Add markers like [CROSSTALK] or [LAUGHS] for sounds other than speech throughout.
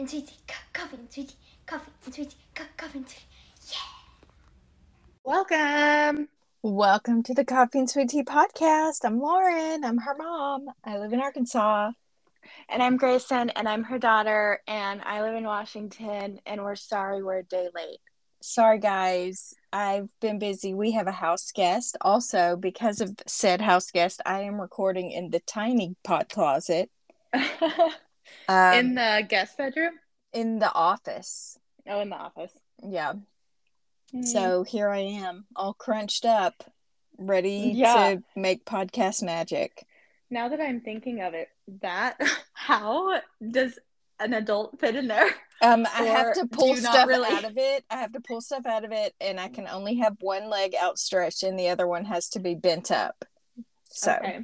and sweetie, co- coffee and sweetie, coffee and sweetie, co- coffee and sweetie. Welcome. Welcome to the Coffee and Sweet Tea podcast. I'm Lauren. I'm her mom. I live in Arkansas. And I'm Grayson, and I'm her daughter, and I live in Washington, and we're sorry we're a day late. Sorry, guys. I've been busy. We have a house guest. Also, because of said house guest, I am recording in the tiny pot closet [LAUGHS] um, in the guest bedroom? in the office. Oh, in the office. Yeah. Mm. So here I am, all crunched up, ready Yeah. to make podcast magic. now that I'm thinking of it, that [LAUGHS] how does an adult fit in there? Um, I have to pull stuff really? out of it. I have to pull stuff out of it, and I can only have one leg outstretched, and the other one has to be bent up. So Okay.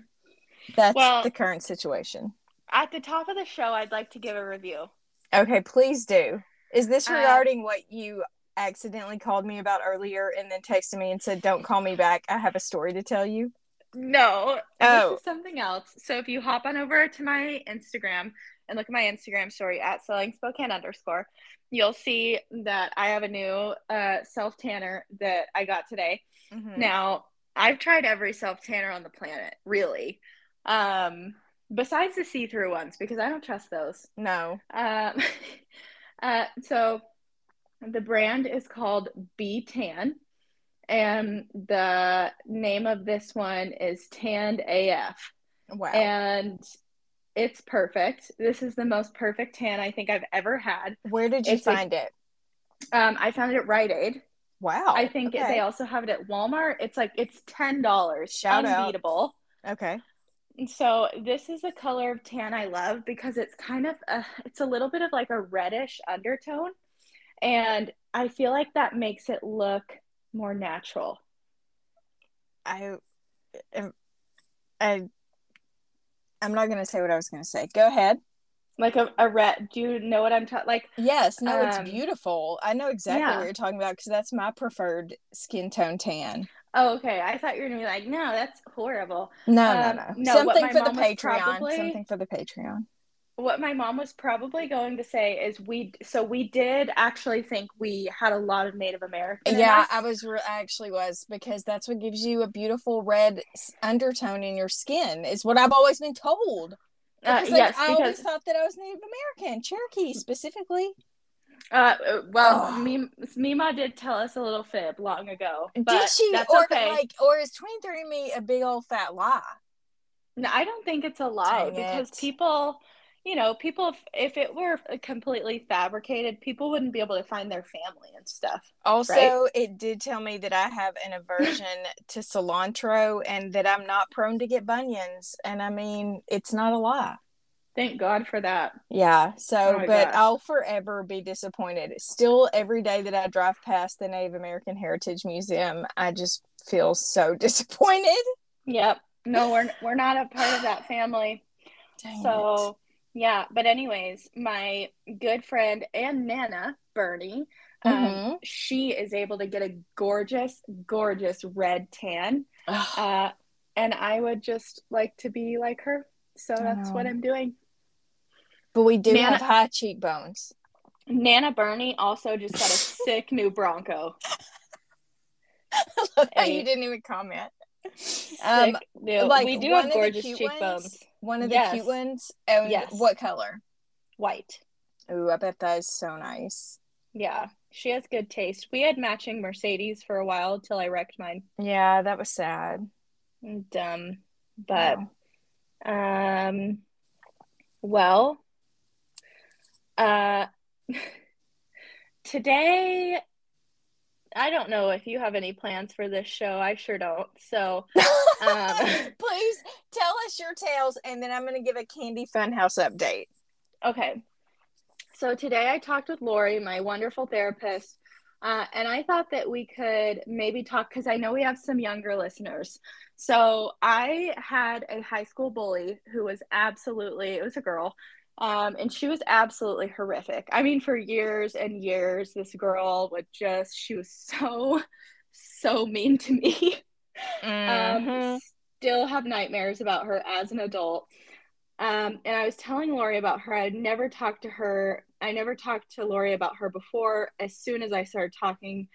that's Well- the current situation. At the top of the show, I'd like to give a review. Okay, please do. Is this Uh, regarding what you accidentally called me about earlier, and then texted me and said, "Don't call me back. I have a story to tell you." No, Oh. this is something else. So if you hop on over to my Instagram and look at my Instagram story at selling Spokane underscore, you'll see that I have a new uh, self tanner that I got today. Mhm. Now I've tried every self tanner on the planet, really, um, besides the see through ones because I don't trust those. No. Um, [LAUGHS] uh, so the brand is called B Tan, and the name of this one is Tanned AF, Wow. and it's perfect. This is the most perfect tan I think I've ever had. Where did you it's like- find it? Um, I found it at Rite Aid. Wow. I think okay. they also have it at Walmart. It's like it's ten dollars. Shout out. Unbeatable. Okay. So this is a color of tan I love because it's kind of a, it's a little bit of like a reddish undertone, and I feel like that makes it look more natural. I am. I. I'm not gonna say what I was gonna say. Go ahead. Like a, a red. Do you know what I'm talking? Like Yes, no, it's Um, beautiful. I know exactly yeah. what you're talking about because that's my preferred skin tone tan. Oh okay, I thought you were gonna be like no, that's horrible. No, Um, no, no. no, Something for the Patreon. probably- Something for the Patreon. What my mom was probably going to say is we. So we did actually think we had a lot of Native American. Yeah, us. I was. Re- I actually was because that's what gives you a beautiful red s- undertone in your skin. Is what I've always been told. Uh, Because, like, yes, I always thought that I was Native American, Cherokee specifically. Uh, well. Mim- Mima did tell us a little fib long ago. Did she? That's or okay. like, or is twenty three me a big old fat lie? no, I don't think it's a lie Dang because it. people, you know, people. If, if it were completely fabricated, people wouldn't be able to find their family and stuff. Also, Right. it did tell me that I have an aversion [LAUGHS] to cilantro and that I'm not prone to get bunions. And I mean, it's not a lie. Thank God for that. Yeah. So, Oh but gosh. I'll forever be disappointed. Still, every day that I drive past the Native American Heritage Museum, I just feel so [LAUGHS] disappointed. Yep. No, we're we're not a part of that family. Dang So yeah, but anyways, my good friend and Nana Bernie, it. um, Mhm. she is able to get a gorgeous, gorgeous red tan. Uh, and I would just like to be like her. So that's what. I'm doing. But we do Nana- have high cheekbones. Nana Bernie also just got a [LAUGHS] sick new Bronco. I love Hey. you didn't even comment. Sick Um, new. like we do have gorgeous cheekbones. ones. One of the Yes. cute ones. Oh, Yes. What color? White. Ooh, I bet that is so nice. Yeah, she has good taste. We had matching Mercedes for a while till I wrecked mine. Yeah, that was sad. And, um, but Wow. um, well, uh, [LAUGHS] today. I don't know if you have any plans for this show. I sure don't. So, Um, [LAUGHS] Please tell us your tales, and then I'm going to give a Candy Funhouse update. Okay. So today I talked with Lori, my wonderful therapist, uh, and I thought that we could maybe talk because I know we have some younger listeners. So I had a high school bully who was absolutely, it was a girl, um, and she was absolutely horrific. I mean, for years and years, this girl would just, she was so, so mean to me. Mhm. [LAUGHS] um, still have nightmares about her as an adult. Um, and I was telling Lori about her. I'd never talked to her I never talked to Lori about her before. As soon as I started talking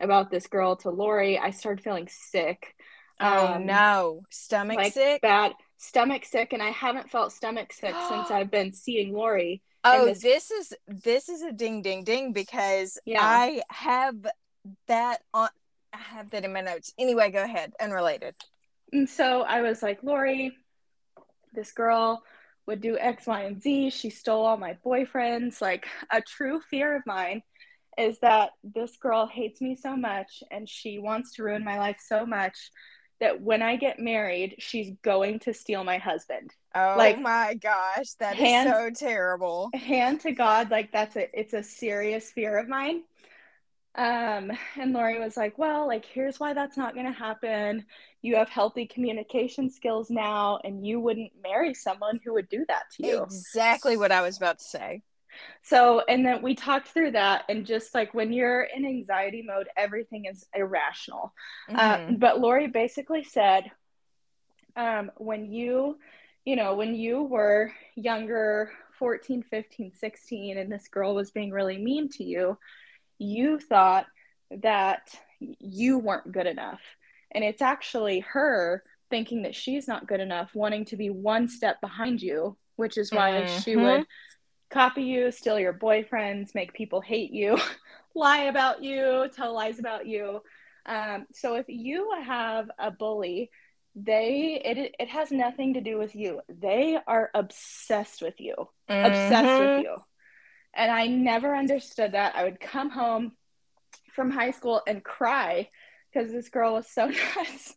about this girl to Lori, I started feeling sick. Oh Um, no, stomach like sick. bad stomach sick, and I haven't felt stomach sick since [GASPS] I've been seeing Lori. Oh, this- this is this is a ding ding ding because Yeah. I have that on. I have that in my notes. Anyway, go ahead. Unrelated. And so I was like, Lori, this girl would do X, Y, and Z. She stole all my boyfriends. Like, a true fear of mine is that this girl hates me so much and she wants to ruin my life so much that when I get married, she's going to steal my husband. Oh Like, my gosh, that is hands- so terrible. hand to God, like that's a it's a serious fear of mine. Um, and Lori was like, Well, like here's why that's not gonna happen. You have healthy communication skills now, and you wouldn't marry someone who would do that to you. Exactly what I was about to say. So, and then we talked through that, and just like when you're in anxiety mode, everything is irrational. Uh, Mhm. but Lori basically said, um, when you, you know, when you were younger, 14, 15, 16, and this girl was being really mean to you, you thought that you weren't good enough. And it's actually her thinking that she's not good enough, wanting to be one step behind you, which is why she Mhm. would copy you, steal your boyfriends, make people hate you, [LAUGHS] lie about you, tell lies about you. Um, so if you have a bully, they it it has nothing to do with you. They are obsessed with you, obsessed Mhm. with you. And I never understood that. I would come home from high school and cry because this girl was so [LAUGHS] nuts.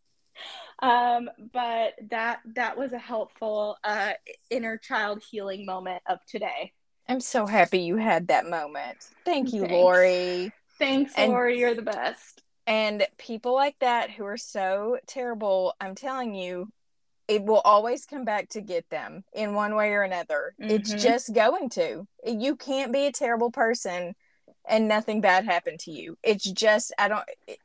Um, but that that was a helpful uh, inner child healing moment of today. I'm so happy you had that moment. Thank you, Thanks. Lori. Thanks, And- Lori. You're the best. And people like that who are so terrible, I'm telling you, it will always come back to get them in one way or another. It's Mhm. just going to. You can't be a terrible person and nothing bad happen to you. It's just, I don't, it,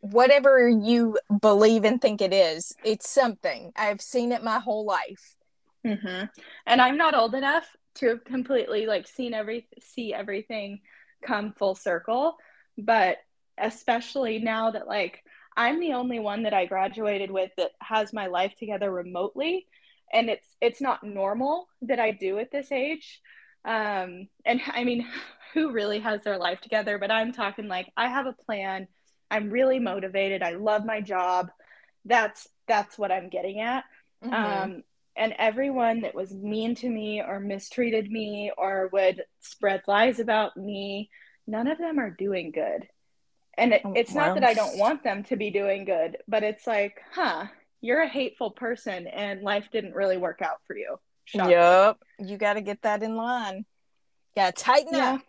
whatever you believe and think it is, it's something. I've seen it my whole life. hmm And I'm not old enough to have completely like seen every see everything come full circle, but especially now that like I'm the only one that I graduated with that has my life together remotely, and it's it's not normal that I do at this age. Um, and I mean, [LAUGHS] who really has their life together? But I'm talking like I have a plan. I'm really motivated. I love my job. That's that's what I'm getting at. Mhm. Um, and everyone that was mean to me or mistreated me or would spread lies about me, none of them are doing good. And it, Oh, it's not that I don't want them to be doing good, but it's like, huh, you're a hateful person and life didn't really work out for you. Shocking. Yep. You got to get that in line. Yeah, tighten Yeah. up.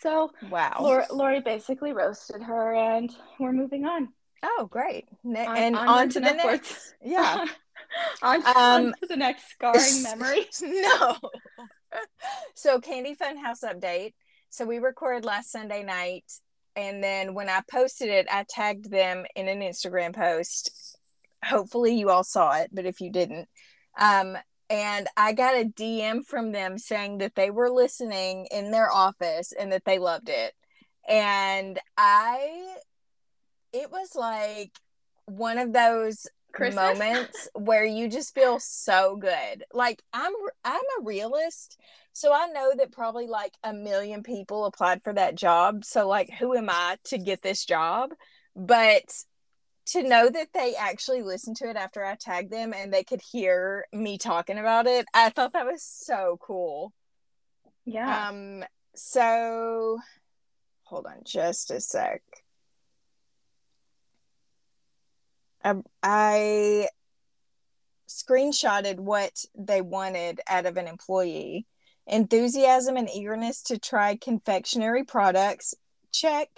So Wow. Lori, Lori basically roasted her and we're moving on. Oh, great. Ne- On- and on onwards to the next. Yeah. [LAUGHS] [LAUGHS] on, Um, to the next scarring memory. [LAUGHS] no. so Candy Fun House update. So we recorded last Sunday night, and then when I posted it, I tagged them in an Instagram post. Hopefully you all saw it, but if you didn't, um, and I got a DM from them saying that they were listening in their office and that they loved it. And I, it was like one of those Christmas? moments where you just feel so good. Like I'm I'm a realist, so I know that probably like a million people applied for that job. So like who am I to get this job? But to know that they actually listened to it after I tagged them and they could hear me talking about it, I thought that was so cool. Yeah. Um so hold on just a sec. I, I screenshotted what they wanted out of an employee. Enthusiasm and eagerness to try confectionery products. Check.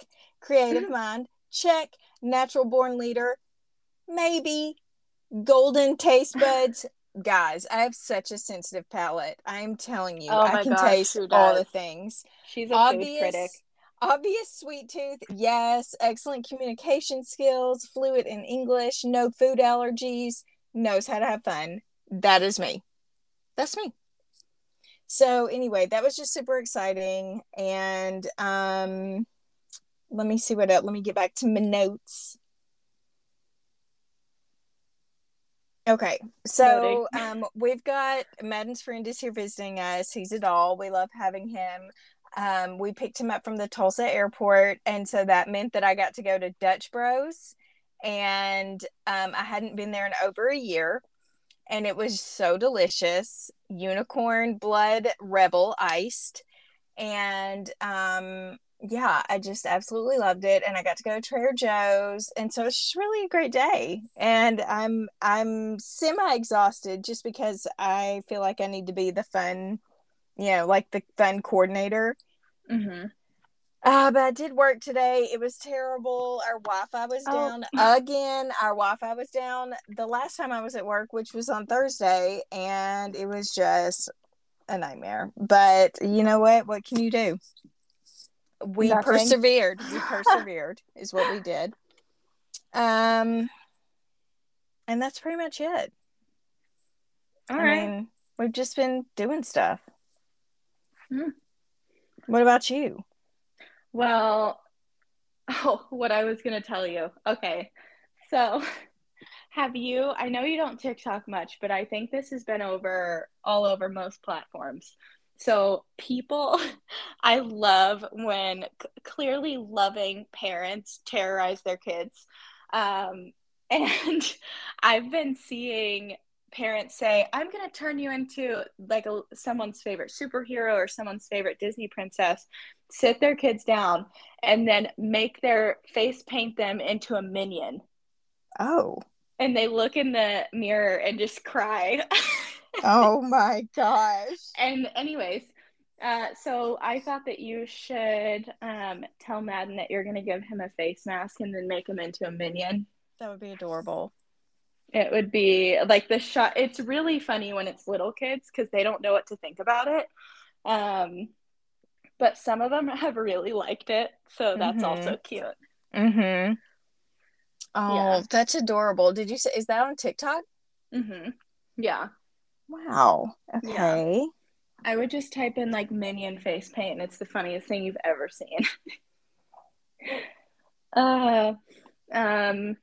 Creative [LAUGHS] mind. Check. Natural born leader. Maybe. Golden taste [LAUGHS] buds. Guys, I have such a sensitive palate. I'm telling you, Oh I can gosh, taste all the things She's a food critic. Obvious sweet tooth yes excellent communication skills fluent in english no food allergies knows how to have fun that is me that's me so anyway, that was just super exciting. And um let me see what else. Let me get back to my notes. Okay, so um, we've got Madden's friend is here visiting us. He's a doll. We love having him. Um, we picked him up from the Tulsa airport, and so that meant that I got to go to Dutch Bros, and um, I hadn't been there in over a year, and it was so delicious. Unicorn blood rebel iced, and um, yeah, I just absolutely loved it, and I got to go to Trader Joe's, and so it's just really a great day. And I'm I'm semi exhausted just because I feel like I need to be the fun, you know, like the fun coordinator. Mm-hmm. Uh, but I did work today. It was terrible. Our Wi-Fi was Oh. down again. Our Wi-Fi was down the last time I was at work, which was on Thursday, and it was just a nightmare. But you know what? What can you do? We Nothing. persevered. We [LAUGHS] persevered is what we did. Um, and that's pretty much it. All I right. mean, we've just been doing stuff. Hmm. What about you? Well, [LAUGHS] oh, what I was going to tell you. Okay. So, [LAUGHS] have you, I know you don't TikTok much, but I think this has been over all over most platforms. So, people, [LAUGHS] I love when c- clearly loving parents terrorize their kids. Um, and I've been seeing parents say, I'm going to turn you into like a, someone's favorite superhero or someone's favorite Disney princess, sit their kids down, and then make their face paint them into a minion. Oh, And they look in the mirror and just cry. [LAUGHS] oh my gosh. and, anyways, uh, so I thought that you should um, tell Madden that you're going to give him a face mask and then make him into a minion. That would be adorable. It would be like the shot. It's really funny when it's little kids because they don't know what to think about it. Um, but some of them have really liked it, so that's Mhm. also cute. Mm-hmm. Oh, Yeah. that's adorable. Did you say is that on TikTok? hmm Yeah, Wow. Yeah. Okay. I would just type in like minion face paint, and it's the funniest thing you've ever seen. [LAUGHS] uh, um.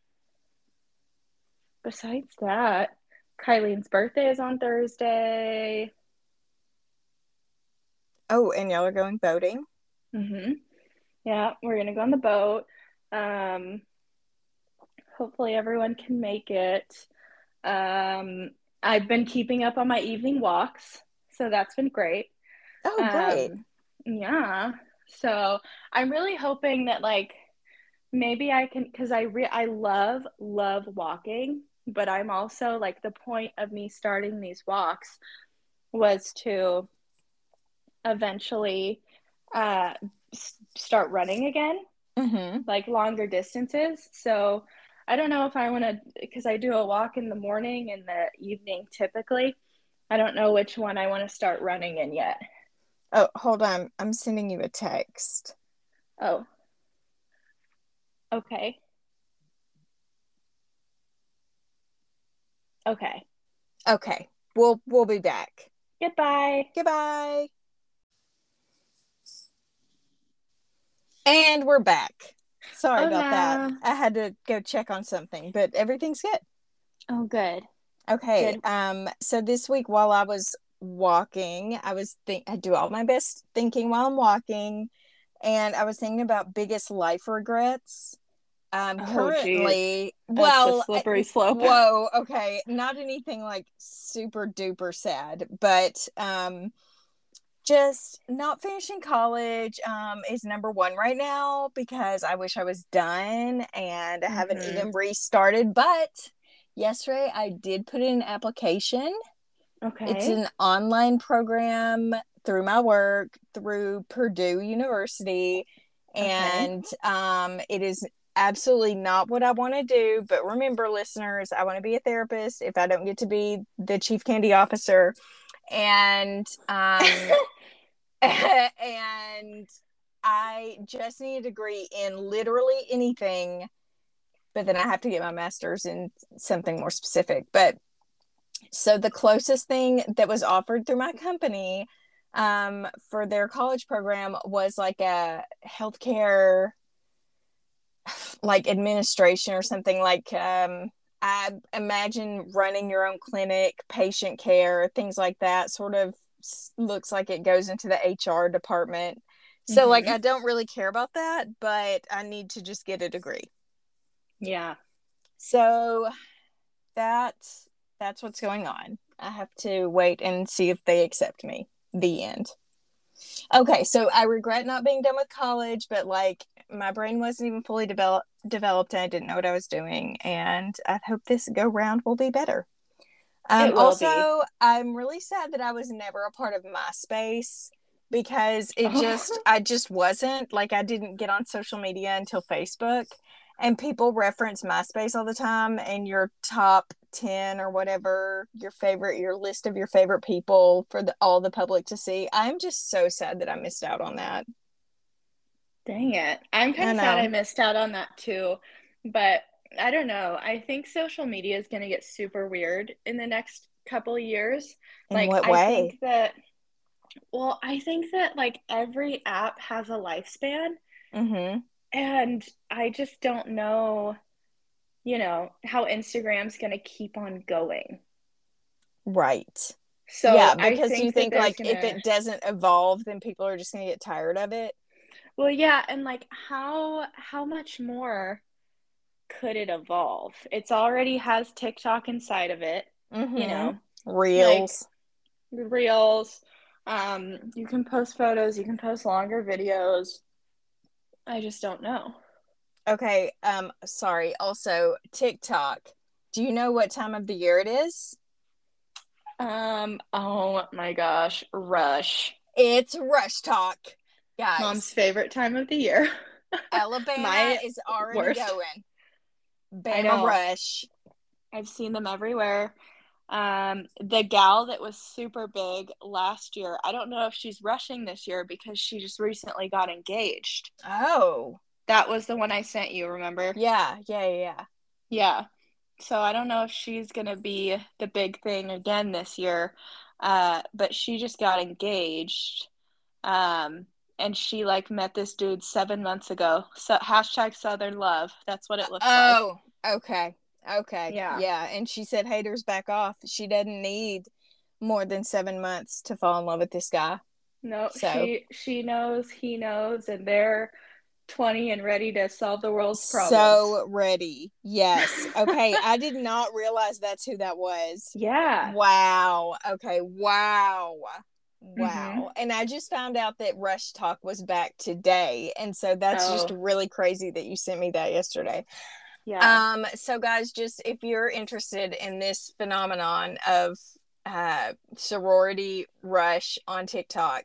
Besides that, Kylene's birthday is on Thursday. Oh, and y'all are going boating? Mm-hmm. Yeah, we're gonna go on the boat. Um, hopefully everyone can make it. Um, I've been keeping up on my evening walks, so that's been great. Oh, great. Um, yeah. So I'm really hoping that like maybe I can because I re I love love walking, but I'm also like the point of me starting these walks was to eventually uh start running again, mm-hmm. like longer distances. So I don't know if I want to because I do a walk in the morning and the evening typically. I don't know which one I want to start running in yet. Oh, hold on. I'm sending you a text. Oh. Okay. Okay. Okay. We'll we'll be back. Goodbye. Goodbye. And we're back. Sorry about that. I had to go check on something, but everything's good. Oh, good. Okay. Good. Um. So this week, while I was walking, I was think I do all my best thinking while I'm walking, and I was thinking about biggest life regrets. Um. Oh, currently, well, slippery slope. [LAUGHS] whoa. Okay. Not anything like super duper sad, but um. Just not finishing college um, is number one right now because I wish I was done and I haven't Mhm. even restarted. But yesterday I did put in an application. Okay. It's an online program through my work through Purdue University, Okay. and um, it is absolutely not what I want to do. But remember, listeners, I want to be a therapist. If I don't get to be the chief candy officer, and um, [LAUGHS] [LAUGHS] and I just need a degree in literally anything, but then I have to get my master's in something more specific. But so the closest thing that was offered through my company um, for their college program was like a healthcare like administration or something like um I imagine running your own clinic, patient care, things like that sort of looks like it goes into the HR department. So mm-hmm. like I don't really care about that, but I need to just get a degree. Yeah. So that's that's what's going on. I have to wait and see if they accept me. The end. Okay, so I regret not being done with college, but like my brain wasn't even fully developed developed and I didn't know what I was doing. And I hope this go round will be better. Um, also, be. I'm really sad that I was never a part of MySpace because it [LAUGHS] just, I just wasn't like, I didn't get on social media until Facebook. And people reference MySpace all the time and your top 10 or whatever, your favorite, your list of your favorite people for the, all the public to see. I'm just so sad that I missed out on that. Dang it. I'm kind of sad I missed out on that too. But I don't know. I think social media is going to get super weird in the next couple years. In like what way? I think that well, I think that like every app has a lifespan. Mm-hmm. And I just don't know, you know, how Instagram's going to keep on going. Right. So yeah, because think you think like gonna... if it doesn't evolve, then people are just going to get tired of it. Well, yeah, and like how how much more could it evolve? It's already has TikTok inside of it, mm-hmm. you know. Reels. Like, reels. Um, you can post photos, you can post longer videos. I just don't know. Okay, um sorry. Also, TikTok. Do you know what time of the year it is? Um, oh my gosh, rush. It's RushTok. Guys, mom's favorite time of the year. [LAUGHS] Alabama is already worst. going. Bama Rush. I've seen them everywhere. Um, the gal that was super big last year, I don't know if she's rushing this year because she just recently got engaged. Oh. That was the one I sent you, remember? Yeah, yeah, yeah. Yeah. So I don't know if she's going to be the big thing again this year. Uh, but she just got engaged. Um, and she like met this dude seven months ago. So hashtag Southern Love. That's what it looks oh, like. Oh, okay, okay, yeah, yeah. And she said, "Haters back off." She doesn't need more than seven months to fall in love with this guy. No, so. she she knows, he knows, and they're 20 and ready to solve the world's problems. So ready. Yes. Okay. I did not realize that's who that was. Yeah. Wow. Okay. Wow. Wow. Mm-hmm. And I just found out that RushTok was back today. And so that's oh. just really crazy that you sent me that yesterday. Yeah. Um so guys just if you're interested in this phenomenon of uh sorority rush on TikTok,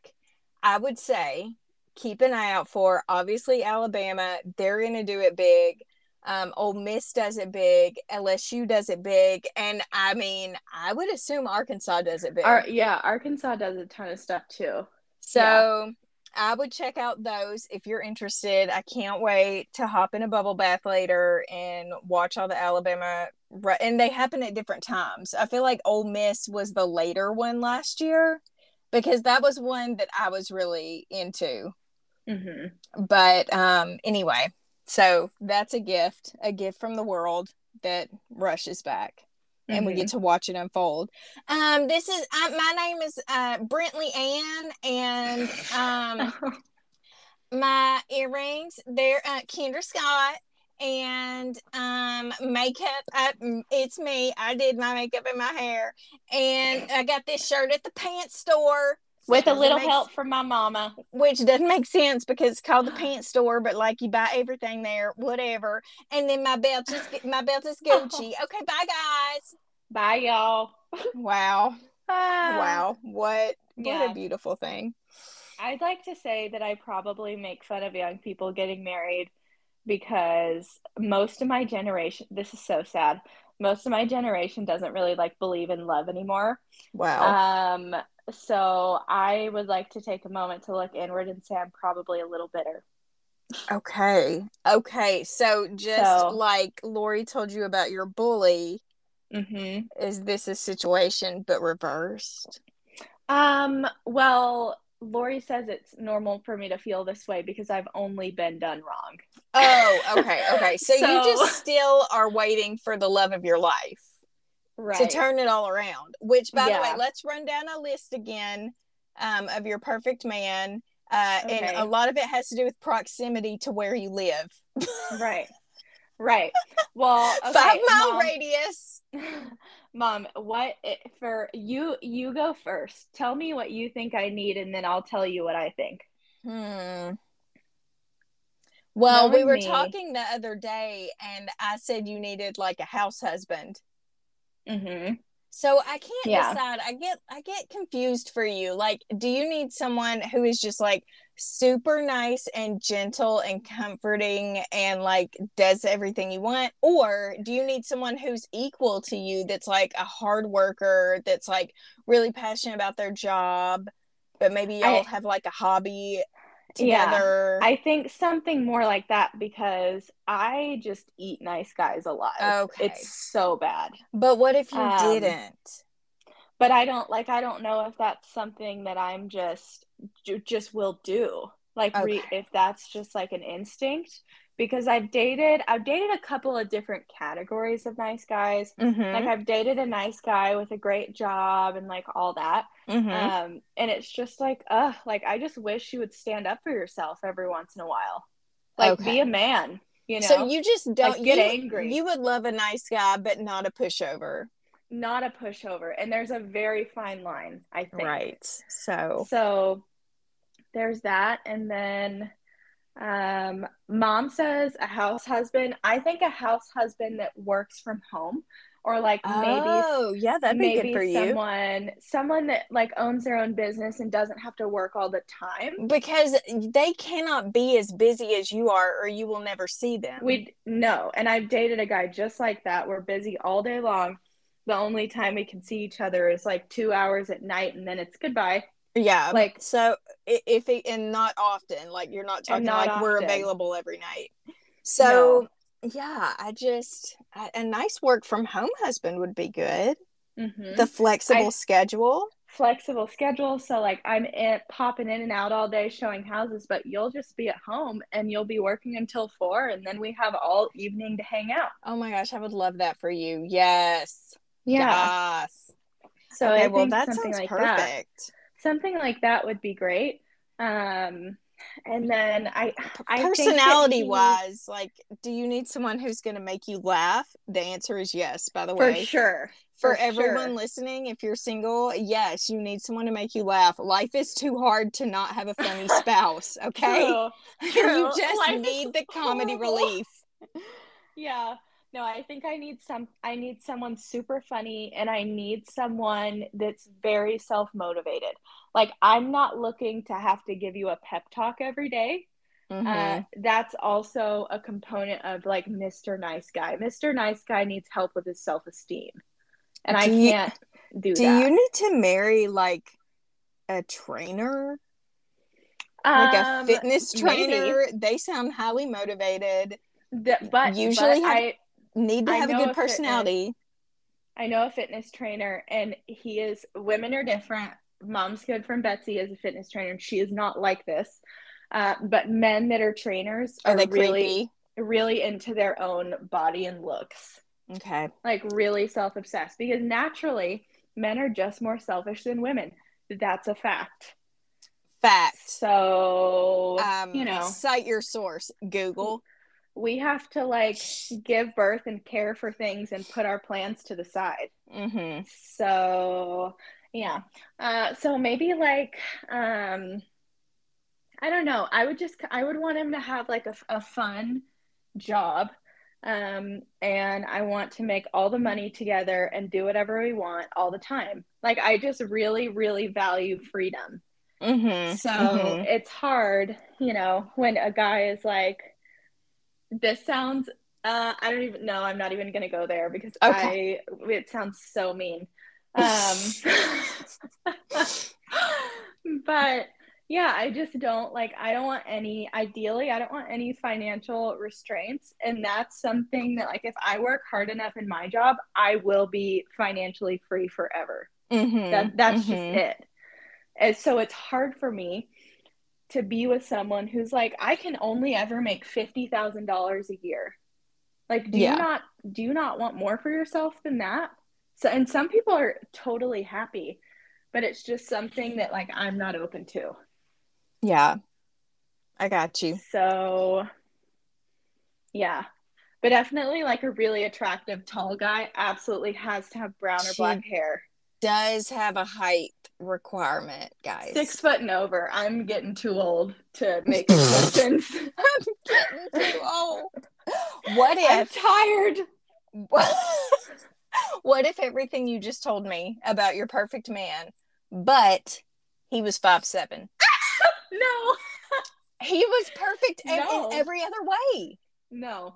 I would say keep an eye out for obviously Alabama, they're going to do it big. Um, Ole Miss does it big, LSU does it big, and I mean, I would assume Arkansas does it big. Yeah, Arkansas does a ton of stuff too. So. I would check out those if you're interested. I can't wait to hop in a bubble bath later and watch all the Alabama. And they happen at different times. I feel like Ole Miss was the later one last year because that was one that I was really into. Mm-hmm. But um, anyway, so that's a gift, a gift from the world that rushes back. And mm-hmm. we get mm-hmm. to watch it unfold. Um, this is uh, my name is uh, Brentley Ann, and um, [LAUGHS] my earrings they're uh, Kendra Scott, and um makeup I, it's me i did my makeup and my hair and i got this shirt at the pants store with a little help from my mama. Which doesn't make sense because it's called the [SIGHS] pants store but like you buy everything there whatever and then my belt is my belt is gucci. [LAUGHS] Okay bye guys. Bye y'all. Wow. [LAUGHS] Wow. What yeah. what a beautiful thing. I'd like to say that i probably make fun of young people getting married because most of my generation this is so sad most of my generation doesn't really like believe in love anymore. Wow. Um so I would like to take a moment to look inward and say I'm probably a little bitter. Okay. Okay. So just so, like Lori told you about your bully, mm-hmm. is this a situation but reversed? Um, well, Lori says it's normal for me to feel this way because I've only been done wrong. Oh, okay, okay. So, you [LAUGHS] just still are waiting for the love of your life Right. to turn it all around. Which, by the way, let's run down a list again um, of your perfect man. Uh, Okay. And a lot of it has to do with proximity to where you live. right. Right. Well, [LAUGHS] okay, Five mile Mom, radius. [LAUGHS] Mom, what for you? You go first. Tell me what you think I need, and then I'll tell you what I think. Hmm. Well, we were me- talking the other day, and I said you needed like a house husband. Mm-hmm. So I can't Yeah. decide. I get I get confused for you. Like, do you need someone who is just like super nice and gentle and comforting and like does everything you want? Or do you need someone who's equal to you that's like a hard worker, that's like really passionate about their job, but maybe y'all I- have like a hobby Yeah. I think something more like that because I just eat nice guys alive. Okay. It's so bad. but what if you Um, didn't? But I don't like I don't know if that's something that I'm just ju- just will do. Like re- if that's just like an instinct because I've dated I've dated a couple of different categories of nice guys. Mm-hmm. Like I've dated a nice guy with a great job and like all that. mm-hmm. Um and it's just like ugh like I just wish you would stand up for yourself every once in a while. Like Okay. be a man, you know. so you just don't get you, angry. You would love a nice guy, but not a pushover. not a pushover and there's a very fine line, I think. Right. So So there's that. And then um, mom says a house husband. I think a house husband that works from home or like oh yeah, that'd be maybe good for maybe you. someone someone that like owns their own business and doesn't have to work all the time. Because they cannot be as busy as you are, or you will never see them. We no, and I've dated a guy just like that. We're busy all day long. The only time we can see each other is like two hours at night, and then it's goodbye. Yeah, like- so if it, and not often, like you're not talking not like we're available every night. So yeah, I just a a nice work from home husband would be good. Mhm. The flexible I- schedule. flexible schedule. So like I'm in, popping in and out all day showing houses, but you'll just be at home and you'll be working until four, and then we have all evening to hang out. Oh my gosh, I would love that for you. Yes. Yeah. Yes. So okay, I well that sounds like that, perfect. Something like that would be great. Um, and then I, I Personality he- wise, like, do you need someone who's going to make you laugh? The answer is yes. By the way, for sure. for for everyone sure. listening, if you're single, yes, you need someone to make you laugh. Life is too hard to not have a funny [LAUGHS] spouse. Okay, True. [LAUGHS] you just Life need the comedy horrible. relief. [LAUGHS] Yeah. No, I think I need some I need someone super funny and I need someone that's very self-motivated. Like I'm not looking to have to give you a pep talk every day. Mhm. Uh, that's also a component of like Mr. Nice Guy. Mr. Nice Guy needs help with his self-esteem. And I Do you- can't do, do that. you need to marry like a trainer? like a Um, fitness maybe. trainer. They sound highly motivated. the- but Usually but have- I Need to have a good a fitness- personality. I know a fitness trainer, and he is. Women are different. Mom's good from Betsy is a fitness trainer, and she is not like this. Uh, but men that are trainers Are are really, creepy? really into their own body and looks, Okay. like really self obsessed. Because naturally, men are just more selfish than women. That's a fact. Fact. So Um, you know, cite your source. Google. We have to like give birth and care for things and put our plans to the side. Mm-hmm. So yeah. Uh so maybe like um I don't know. I would just I would want him to have like a, a fun job. Um and I want to make all the money together and do whatever we want all the time. Like I just really really value freedom. Mm-hmm. So Mhm. it's hard, you know, when a guy is like this sounds uh I don't even know, I'm not even gonna go there because Okay. I it sounds so mean. [LAUGHS] Um [LAUGHS] but yeah, I just don't like I don't want any ideally I don't want any financial restraints and that's something that like if I work hard enough in my job, I will be financially free forever. Mhm. That that's just Mhm. it. And so it's hard for me to be with someone who's like, I can only ever make fifty thousand dollars a year. Like, do Yeah. you not do you not want more for yourself than that? So and some people are totally happy, but it's just something that like I'm not open to. Yeah. I got you. So yeah. But definitely like a really attractive tall guy absolutely has to have brown or She- black hair. Does have a height requirement, guys. Six foot and over. I'm getting too old to [LAUGHS] make exceptions. I'm getting too old. What [LAUGHS] if I'm tired. [LAUGHS] what if everything you just told me about your perfect man, but he was five seven? No. He was perfect in- No. in every other way. No.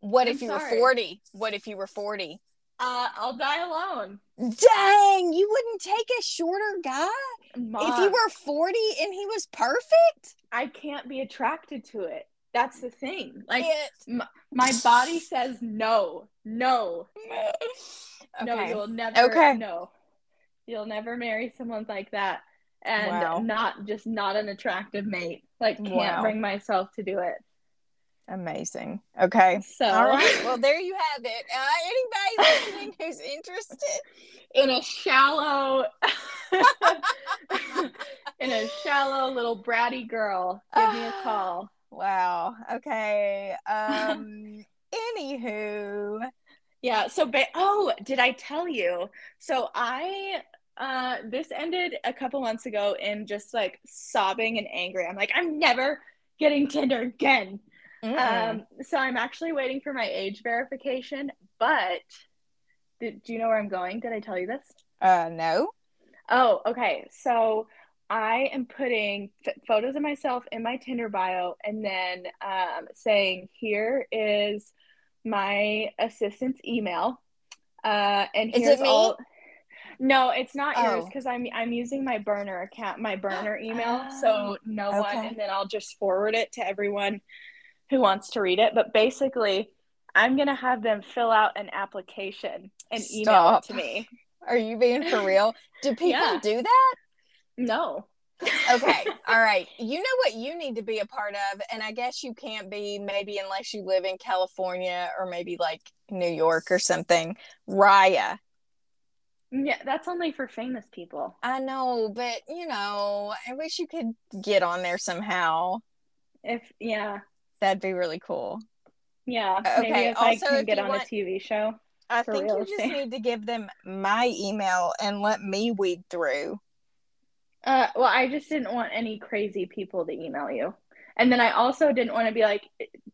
What I'm if you were 40? What if you were 40? Uh, I'll die alone. Dang, you wouldn't take a shorter guy if you were 40 and he was perfect? I can't be attracted to it. That's the thing. Like It- my body says no, no, [LAUGHS] no. You'll never. Okay. No, you'll never marry someone like that, and Wow. not just not an attractive mate. Like can't Wow. bring myself to do it. Amazing. Okay. So All right. [LAUGHS] Well, there you have it. Uh, anybody listening who's interested, in a shallow, [LAUGHS] in a shallow little bratty girl, give me a [GASPS] call. wow. Okay. [LAUGHS] Um. anywho, Yeah. So, ba- oh, did I tell you? So I, uh, this ended a couple months ago in just like sobbing and angry. I'm like, I'm never getting Tinder again. Mm, Um, so I'm actually waiting for my age verification, but did, do you know where I'm going? Did I tell you this? uh, no. Oh, okay. So I am putting f- photos of myself in my Tinder bio and then um, saying, here is my assistant's email. Uh, and Is it me? all. No, it's not yours Oh. because I'm I'm using my burner account, my burner email, so [GASPS] no one, and then I'll just forward it to everyone who wants to read it. But basically, I'm gonna have them fill out an application and email it to me. [LAUGHS] Are you being for real? Do [LAUGHS] people Yeah. do that? No, okay all right you know what you need to be a part of and i guess you can't be maybe unless you live in california or maybe like new york or something raya Yeah, that's only for famous people. i know but you know i wish you could get on there somehow If yeah, that'd be really cool yeah. Okay, Maybe if also, I can get on want- a TV show. i think you real just need to give them my email and let me weed through Uh, well, I just didn't want any crazy people to email you, and then I also didn't want to be like,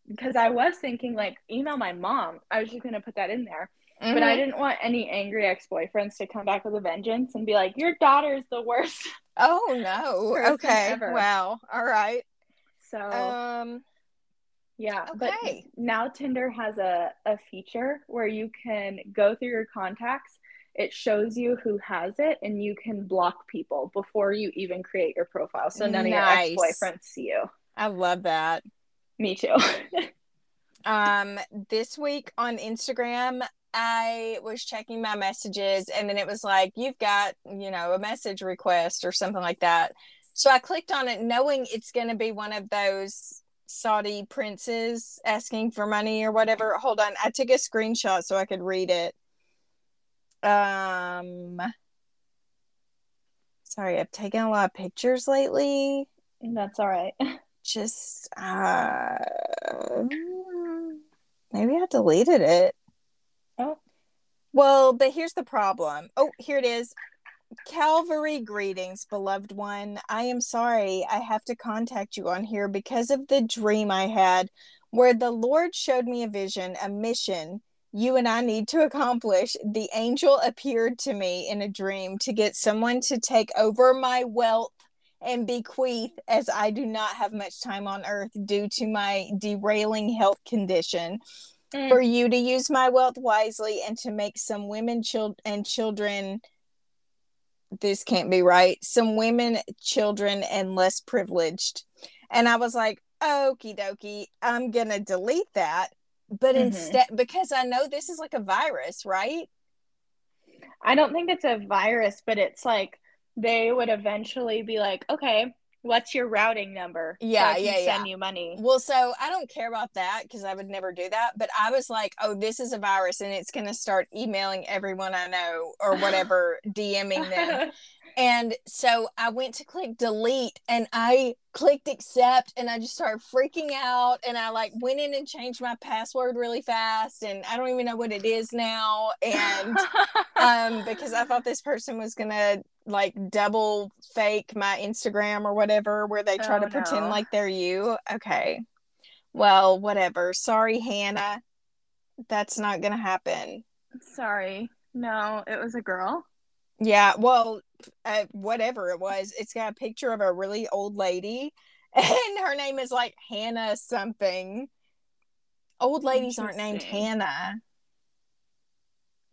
because I was thinking like email my mom. I was just gonna put that in there, but I Mhm. didn't want any angry ex boyfriends to come back with a vengeance and be like, your daughter's the worst. oh no [LAUGHS] okay ever. wow all right So um Yeah, but now Tinder has a, a feature where you can go through your contacts. It shows you who has it, and you can block people before you even create your profile. So none Nice. of your ex boyfriends see you. i love that Me too. [LAUGHS] um this week on instagram i was checking my messages and then it was like you've got you know a message request or something like that so i clicked on it knowing it's going to be one of those saudi princes asking for money or whatever hold on i took a screenshot so i could read it um sorry i've taken a lot of pictures lately That's all right. just uh maybe I deleted it. Oh. Well, but here's the problem. Oh, here it is. Calvary greetings, beloved one. I am sorry I have to contact you on here because of the dream I had where the Lord showed me a vision, a mission you and I need to accomplish. The angel appeared to me in a dream to get someone to take over my wealth and bequeath as I do not have much time on earth due to my derailing health condition. Mm. For you to use my wealth wisely and to make some women child and children this can't be right. Some women, children, and less privileged. And I was like, okie dokie, I'm gonna delete that. But Mhm. instead, because I know this is like a virus, right? I don't think it's a virus, but it's like they would eventually be like, okay, what's your routing number? So Yeah, I can yeah, yeah. Send you money. Well, so I don't care about that because I would never do that. But I was like, oh, this is a virus and it's going to start emailing everyone I know or [LAUGHS] whatever, DMing them. [LAUGHS] And so I went to click delete and I clicked accept and I just started freaking out. And I like went in and changed my password really fast. And I don't even know what it is now. And [LAUGHS] um, because I thought this person was going to like double fake my Instagram or whatever, where they try Oh, to pretend like they're you. Okay. Well, whatever. Sorry, Hannah. That's not going to happen. Sorry. No, it was a girl. Yeah, well, uh, whatever it was, it's got a picture of a really old lady, [LAUGHS] and her name is like Hannah something. Old ladies aren't named Hannah,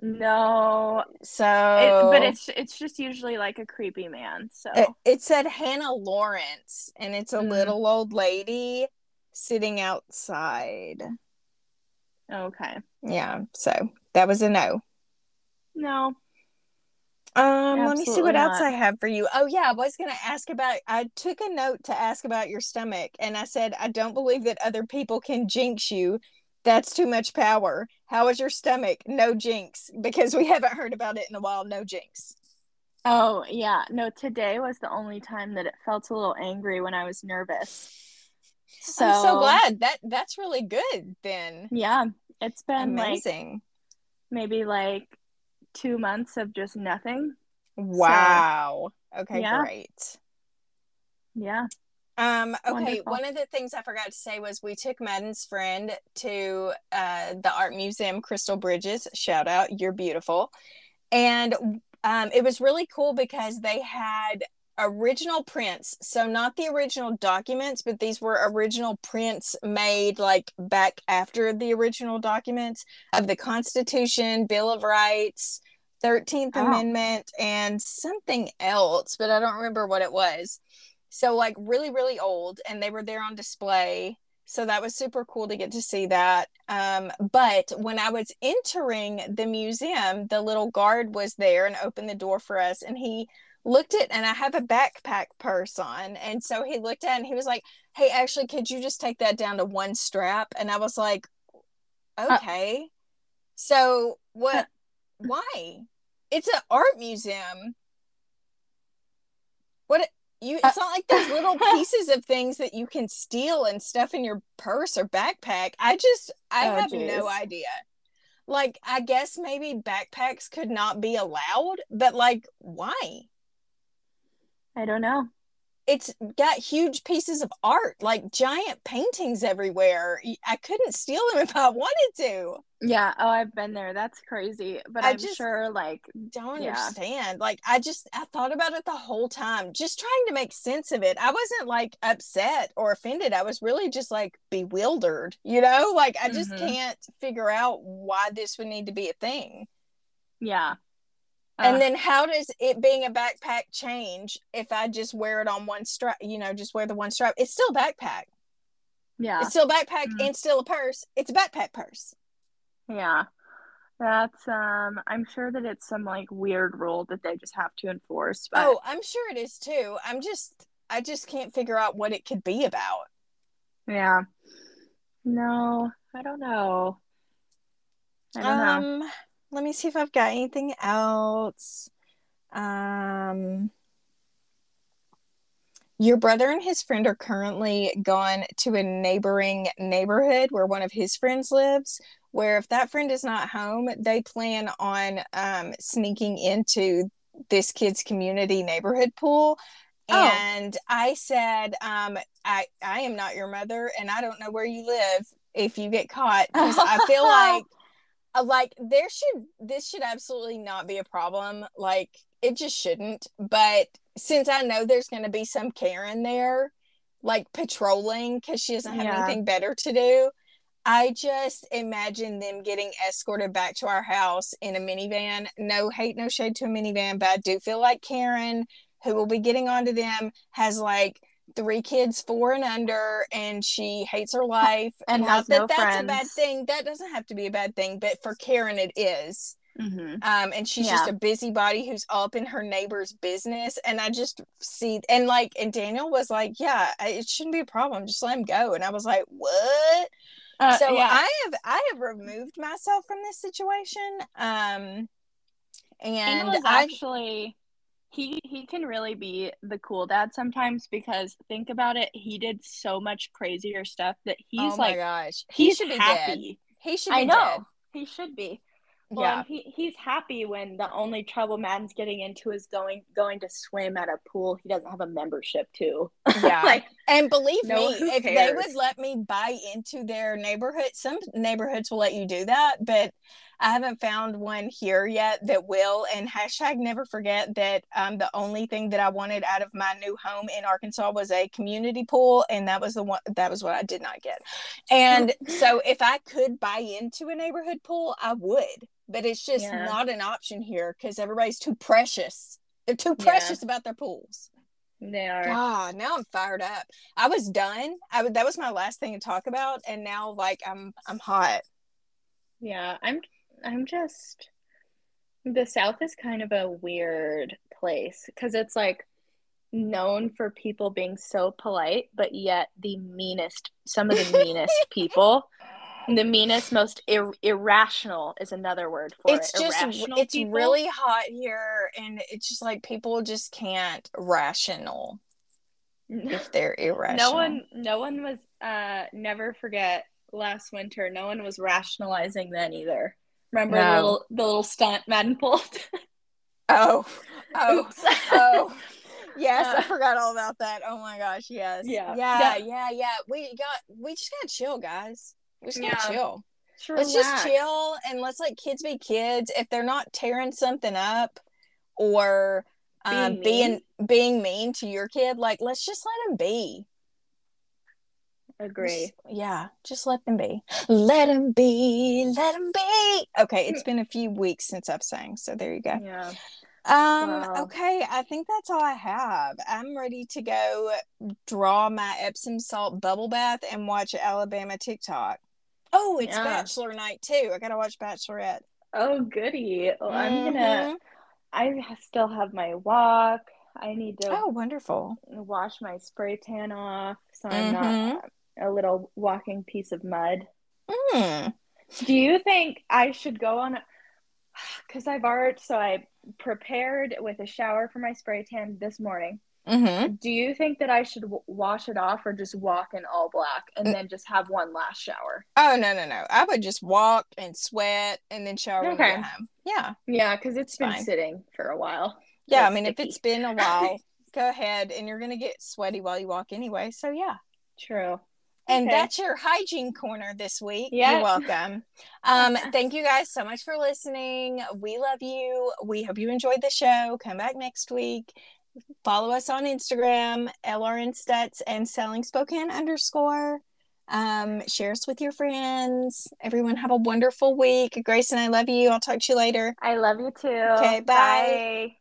No, so it, but it's it's just usually like a creepy man. So it, it said Hannah Lawrence, and it's a Mm. little old lady sitting outside. okay. Yeah, so that was a no. No. Um, let me see what Absolutely else. I have for you. Oh yeah, I was gonna ask about. I took a note to ask about your stomach, and I said I don't believe that other people can jinx you. That's too much power. How is your stomach? No jinx, because we haven't heard about it in a while. No jinx. Oh yeah. No, today was the only time that it felt a little angry when I was nervous. So, I'm so glad that that's really good. Then Yeah. It's been like amazing. maybe like two months of just nothing. wow. Okay, Yeah. great. Yeah. Um, okay, Wonderful. one of the things I forgot to say was we took Madden's friend to uh, the art museum, Crystal Bridges. Shout out, you're beautiful. And um, it was really cool because they had original prints. So, not the original documents, but these were original prints made like back after the original documents of the Constitution, Bill of Rights, 13th Oh. Amendment, and something else, but I don't remember what it was. So like really, really old, and they were there on display. So that was super cool to get to see that. Um, but when I was entering the museum, the little guard was there and opened the door for us, and he looked at and I have a backpack purse on, and so he looked at it and he was like, "Hey, actually, could you just take that down to one strap?" And I was like, "Okay." so what? Why? It's an art museum. What you? Uh, it's not like there's little [LAUGHS] pieces of things that you can steal and stuff in your purse or backpack. I just I Oh, have geez. no idea. Like I guess maybe backpacks could not be allowed, but like why? I don't know. It's got huge pieces of art, like giant paintings everywhere. I couldn't steal them [LAUGHS] if I wanted to. Yeah. Oh, I've been there. That's crazy. But I I'm just- sure like don't Yeah. understand. Like I just I thought about it the whole time, just trying to make sense of it. I wasn't like upset or offended. I was really just like bewildered, you know? Like I just Mhm. can't figure out why this would need to be a thing. yeah. And Ugh. then how does it being a backpack change if I just wear it on one strap, you know, just wear the one strap? It's still a backpack. yeah. It's still a backpack Mm. and still a purse. It's a backpack purse. Yeah. That's um I'm sure that it's some like weird rule that they just have to enforce. But Oh, I'm sure it is too. I'm just I just can't figure out what it could be about. yeah. No, I don't know. I don't know. Let me see if I've got anything else. Um, your brother and his friend are currently gone to a neighboring neighborhood where one of his friends lives. Where if that friend is not home, they plan on um, sneaking into this kid's community neighborhood pool. Oh. And I said, um, I I am not your mother, and I don't know where you live if you get caught I feel [LAUGHS] like Uh, like there should this should absolutely not be a problem. Like it just shouldn't. But since i know there's going to be some karen there like patrolling because she doesn't have Yeah. anything better to do i just imagine them getting escorted back to our house in a minivan. No hate no shade to a minivan but i do feel like karen who will be getting onto them has like three kids four and under and she hates her life And not has that no that's a bad thing that doesn't have to be a bad thing but for karen it is Mm-hmm. Um, and she's just a busybody who's up in her neighbor's business. And I just see, and like, and Daniel was like, "Yeah, it shouldn't be a problem. Just let him go." And I was like, "What?" Uh, so yeah. I have I have removed myself from this situation. Um, and I actually he he can really be the cool dad sometimes because think about it, he did so much crazier stuff that oh he's oh my like gosh, he he's should be dead. happy. He should be I know dead. he should be. Well, Yeah. he he's happy when the only trouble Madden's getting into is going going to swim at a pool he doesn't have a membership to. [LAUGHS] Yeah. like And believe No, me, if they would let me buy into their neighborhood, some neighborhoods will let you do that, but I haven't found one here yet that will. And hashtag never forget that um, the only thing that I wanted out of my new home in Arkansas was a community pool, and that was the one that was what I did not get. And so, if I could buy into a neighborhood pool, I would, but it's just Yeah. not an option here because everybody's too precious. They're too Yeah. precious about their pools. they are. God, now I'm fired up. I was done. I would that was my last thing to talk about, and now like I'm I'm hot. Yeah, I'm I'm just the South is kind of a weird place because it's like known for people being so polite, but yet the meanest, some of the [LAUGHS] meanest people, the meanest, most ir- irrational is another word for It's it. just Irrational it's people. really hot here, and it's just like people just can't rational if they're irrational. no one no one was uh never forget last winter no one was rationalizing then either remember the little the little stunt Madden pulled [LAUGHS] Oh, oh, Oops. oh. Yes, I Uh, forgot all about that. Oh my gosh, yes. Yeah. Yeah, Yeah. yeah, yeah. We got we just gotta chill, guys. We just gotta Yeah. chill. Just let's just chill and let's let kids be kids if they're not tearing something up or um, Being being being mean to your kid like let's just let them be agree. Just- yeah just let them be. Let them be let them be. Okay it's been a few weeks since i've sang so there you go. Yeah. Um Wow. okay i think that's all i have. I'm ready to go draw my epsom salt bubble bath and watch alabama tiktok. Oh it's Yeah. bachelor night too. I gotta watch bachelorette. Oh goody. Well, i'm gonna Mhm. i still have my walk i need to Oh, wonderful. wash my spray tan off so i'm Mhm. not a little walking piece of mud Mm. do you think i should go on because i've already so i prepared with a shower for my spray tan this morning Mm-hmm. do you think that i should w- wash it off or just walk in all black and Mm. then just have one last shower Oh no, no, no. I would just walk and sweat and then shower Okay. Yeah. yeah because it's been Fine. sitting for a while Yeah. I mean, if it's been a while, [LAUGHS] go ahead and you're gonna get sweaty while you walk anyway. So yeah. true And Okay. that's your hygiene corner this week. Yeah. You're welcome. Um, [LAUGHS] thank you guys so much for listening. We love you. We hope you enjoyed the show. Come back next week. Follow us on Instagram, LRN Stats and Selling Spokane underscore. Um, share us with your friends. Everyone have a wonderful week. Grace and I love you. I'll talk to you later. I love you too. Okay, bye. bye.